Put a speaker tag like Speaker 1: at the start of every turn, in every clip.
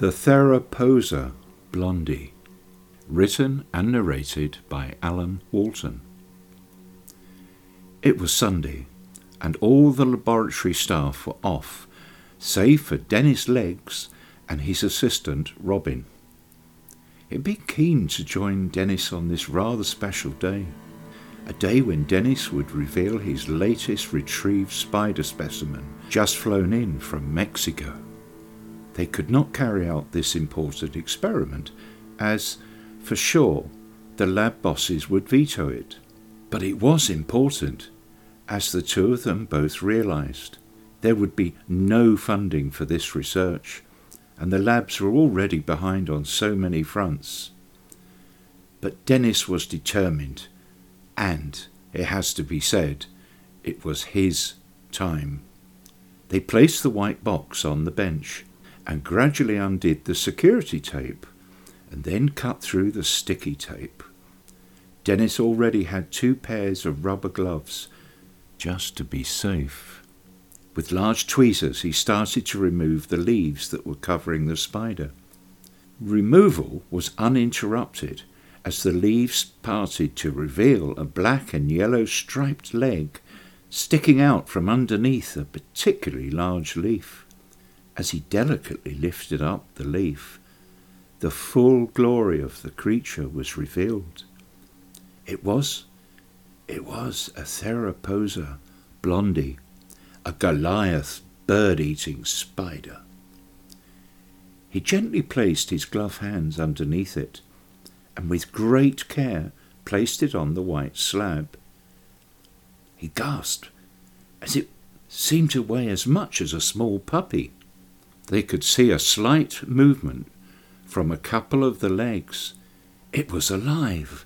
Speaker 1: The Theraphosa blondi, written and narrated by Alan Walton. It was Sunday, and all the laboratory staff were off, save for Dennis Leggs and his assistant Robin. It'd be keen to join Dennis on this rather special day, a day when Dennis would reveal his latest retrieved spider specimen, just flown in from Mexico. They could not carry out this important experiment, as, for sure, the lab bosses would veto it. But it was important, as the two of them both realized. There would be no funding for this research, and the labs were already behind on so many fronts. But Dennis was determined, and, it has to be said, it was his time. They placed the white box on the bench and gradually undid the security tape and then cut through the sticky tape. Dennis already had two pairs of rubber gloves just to be safe. With large tweezers, he started to remove the leaves that were covering the spider. Removal was uninterrupted as the leaves parted to reveal a black and yellow striped leg sticking out from underneath a particularly large leaf as he delicately lifted up the leaf, the full glory of the creature was revealed. It was, it was a Theraphosa blondi, a Goliath bird-eating spider. He gently placed his gloved hands underneath it, and with great care placed it on the white slab. He gasped, as it seemed to weigh as much as a small puppy. They could see a slight movement from a couple of the legs. It was alive.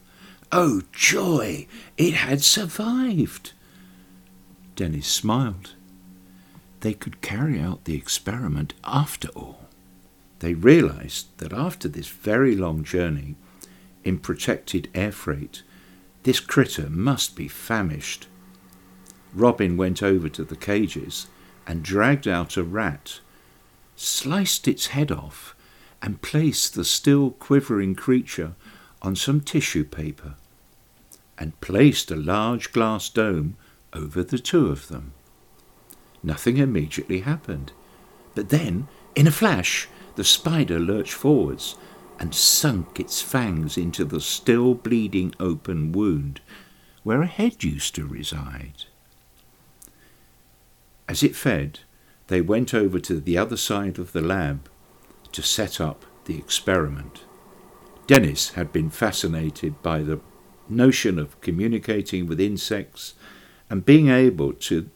Speaker 1: Oh, joy! It had survived. Dennis smiled. They could carry out the experiment after all. They realized that after this very long journey in protected air freight, this critter must be famished. Robin went over to the cages and dragged out a rat sliced its head off, and placed the still quivering creature on some tissue paper, and placed a large glass dome over the two of them. Nothing immediately happened, but then, in a flash, the spider lurched forwards and sunk its fangs into the still bleeding open wound where a head used to reside. As it fed, they went over to the other side of the lab to set up the experiment. Dennis had been fascinated by the notion of communicating with insects and being able to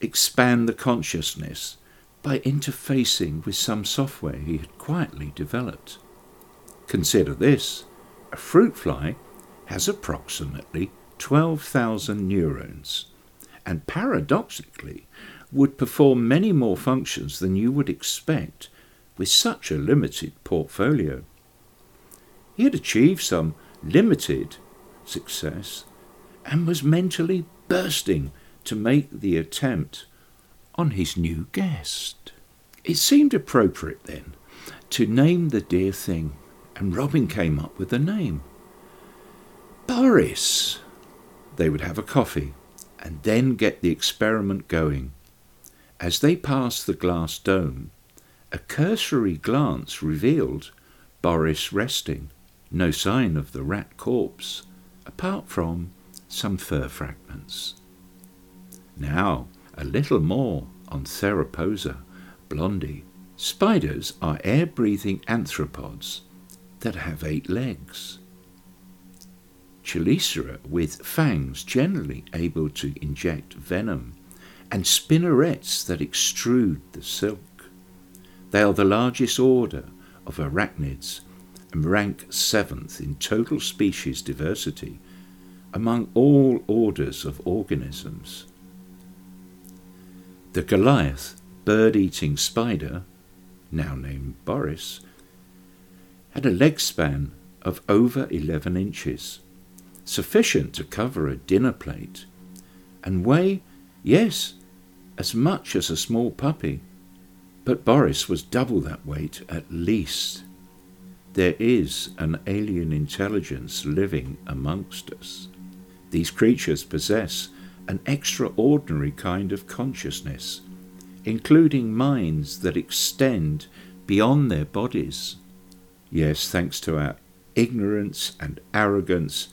Speaker 1: expand the consciousness by interfacing with some software he had quietly developed. Consider this a fruit fly has approximately 12,000 neurons, and paradoxically, would perform many more functions than you would expect with such a limited portfolio. He had achieved some limited success and was mentally bursting to make the attempt on his new guest. It seemed appropriate then to name the dear thing, and Robin came up with the name. Boris. They would have a coffee and then get the experiment going. As they passed the glass dome, a cursory glance revealed Boris resting, no sign of the rat corpse, apart from some fur fragments. Now, a little more on Theraphosa blondi. Spiders are air breathing arthropods that have eight legs. Chelicera with fangs generally able to inject venom and spinnerets that extrude the silk. They are the largest order of arachnids and rank seventh in total species diversity among all orders of organisms. The Goliath bird eating spider, now named Boris, had a leg span of over 11 inches, sufficient to cover a dinner plate, and weigh, yes, as much as a small puppy, But Boris was double that weight at least. There is an alien intelligence living amongst us. These creatures possess an extraordinary kind of consciousness, including minds that extend beyond their bodies. Yes, thanks to our ignorance and arrogance,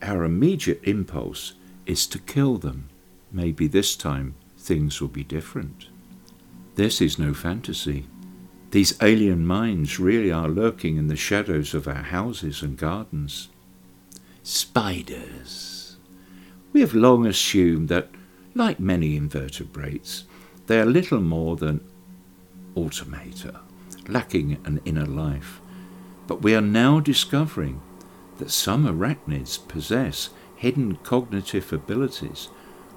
Speaker 1: our immediate impulse is to kill them. Maybe this time things will be different. This is no fantasy. These alien minds really are lurking in the shadows of our houses and gardens. Spiders. We have long assumed that, like many invertebrates, they are little more than automata, lacking an inner life. But we are now discovering that some arachnids possess hidden cognitive abilities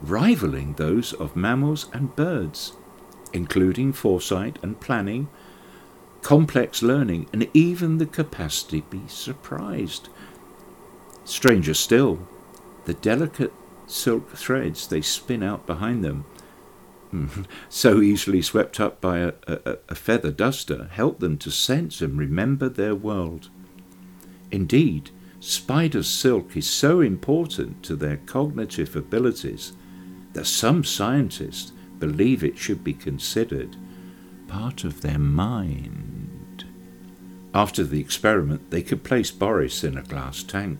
Speaker 1: rivaling those of mammals and birds, including foresight and planning, complex learning, and even the capacity to be surprised. Stranger still, the delicate silk threads they spin out behind them, so easily swept up by a, a, a, feather duster, help them to sense and remember their world. Indeed, spider silk is so important to their cognitive abilities that some scientists believe it should be considered part of their mind. After the experiment, they could place Boris in a glass tank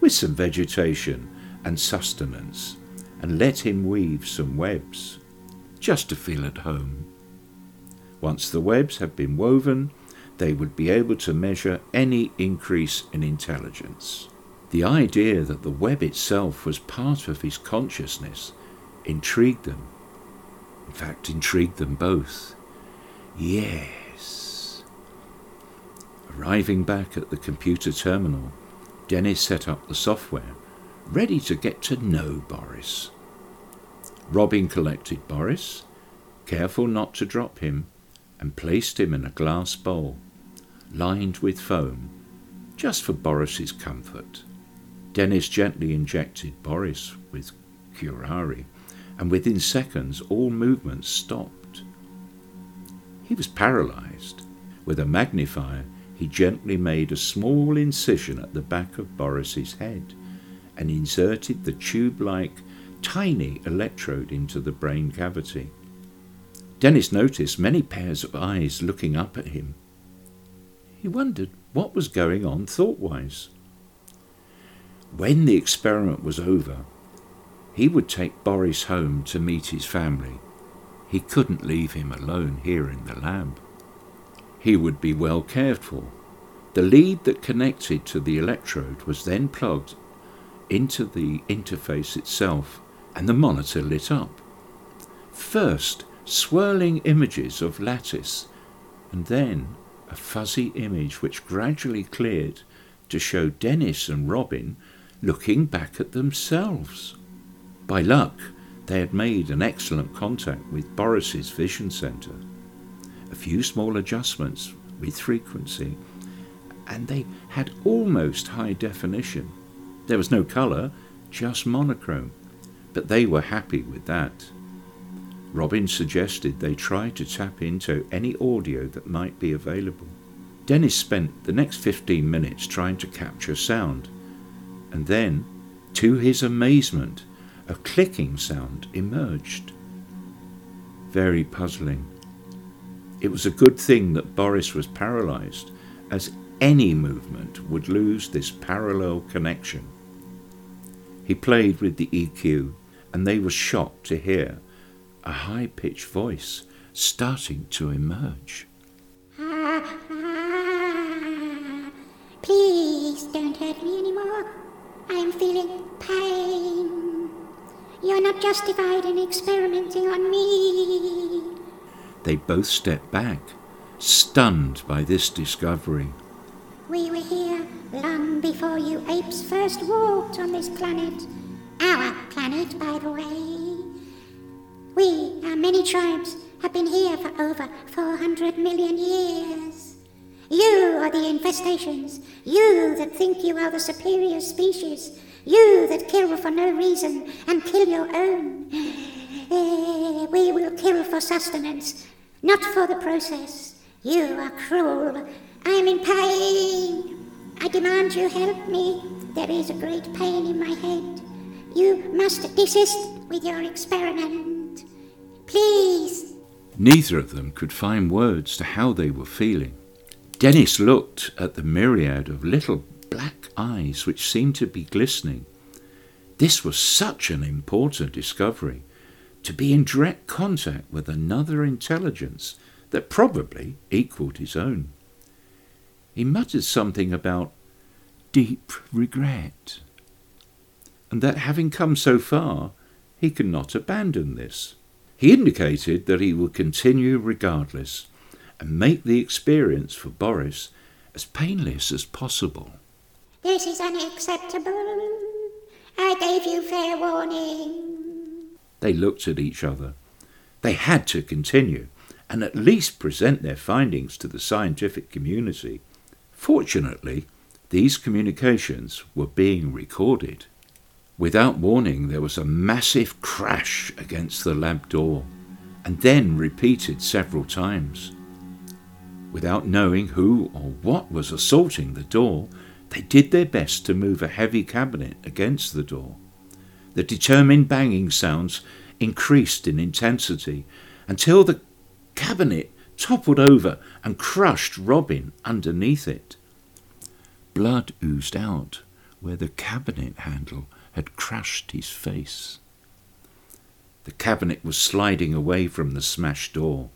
Speaker 1: with some vegetation and sustenance and let him weave some webs just to feel at home. Once the webs have been woven, they would be able to measure any increase in intelligence. The idea that the web itself was part of his consciousness intrigued them. In fact, intrigued them both. Yes. Arriving back at the computer terminal, Dennis set up the software, ready to get to know Boris. Robin collected Boris, careful not to drop him, and placed him in a glass bowl, lined with foam, just for Boris's comfort. Dennis gently injected Boris with curare, and within seconds all movements stopped. He was paralyzed. With a magnifier, he gently made a small incision at the back of Boris's head and inserted the tube-like tiny electrode into the brain cavity. Dennis noticed many pairs of eyes looking up at him. He wondered what was going on thought-wise. When the experiment was over, he would take Boris home to meet his family he couldn't leave him alone here in the lab. He would be well cared for. The lead that connected to the electrode was then plugged into the interface itself, and the monitor lit up. First, swirling images of lattice, and then a fuzzy image which gradually cleared to show Dennis and Robin looking back at themselves. By luck, they had made an excellent contact with Boris's vision center. A few small adjustments with frequency, and they had almost high definition. There was no color, just monochrome, but they were happy with that. Robin suggested they try to tap into any audio that might be available. Dennis spent the next 15 minutes trying to capture sound, and then, to his amazement, a clicking sound emerged. Very puzzling. It was a good thing that Boris was paralyzed, as any movement would lose this parallel connection. He played with the EQ, and they were shocked to hear a high pitched voice starting to emerge.
Speaker 2: Please don't hurt me anymore. I am feeling pain. You're not justified in experimenting on me.
Speaker 1: They both stepped back, stunned by this discovery.
Speaker 2: We were here long before you apes first walked on this planet. Our planet, by the way. We, our many tribes, have been here for over 400 million years. You are the infestations, you that think you are the superior species, you that kill for no reason and kill your own. Uh, we will kill for sustenance, Not for the process. You are cruel. I am in pain. I demand you help me. There is a great pain in my head. You must desist with your experiment. Please.
Speaker 1: Neither of them could find words to how they were feeling. Dennis looked at the myriad of little black eyes which seemed to be glistening. This was such an important discovery to be in direct contact with another intelligence that probably equalled his own. He muttered something about deep regret, and that having come so far, he could not abandon this. He indicated that he would continue regardless, and make the experience for Boris as painless as possible.
Speaker 2: This is unacceptable. I gave you fair warning.
Speaker 1: They looked at each other. They had to continue and at least present their findings to the scientific community. Fortunately, these communications were being recorded. Without warning, there was a massive crash against the lab door, and then repeated several times. Without knowing who or what was assaulting the door, they did their best to move a heavy cabinet against the door. The determined banging sounds increased in intensity until the cabinet toppled over and crushed Robin underneath it. Blood oozed out where the cabinet handle had crushed his face. The cabinet was sliding away from the smashed door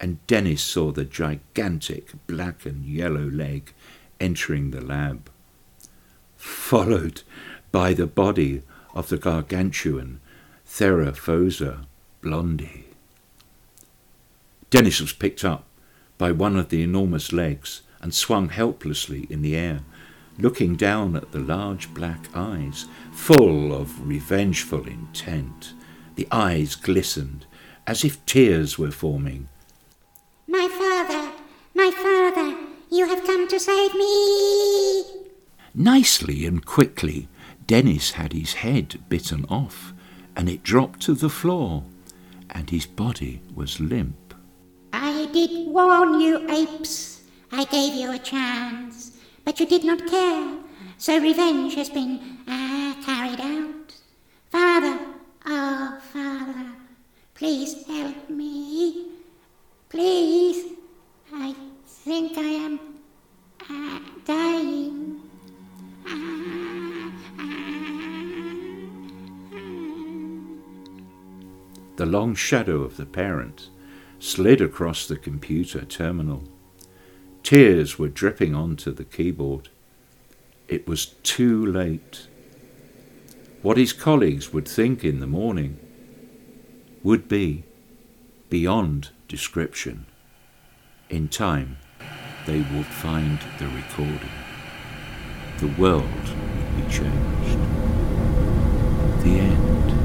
Speaker 1: and Dennis saw the gigantic black and yellow leg entering the lab, followed by the body of the gargantuan Theraphosa blondi. Dennis was picked up by one of the enormous legs and swung helplessly in the air, looking down at the large black eyes, full of revengeful intent. The eyes glistened as if tears were forming
Speaker 2: my father, my father, you have come to save me.
Speaker 1: Nicely and quickly, Dennis had his head bitten off, and it dropped to the floor, and his body was limp.
Speaker 2: I did warn you, apes. I gave you a chance, but you did not care, so revenge has been uh, carried out. Father, oh, Father, please help me. Please, I think I am
Speaker 1: The long shadow of the parent slid across the computer terminal. Tears were dripping onto the keyboard. It was too late. What his colleagues would think in the morning would be beyond description. In time, they would find the recording. The world would be changed. The end.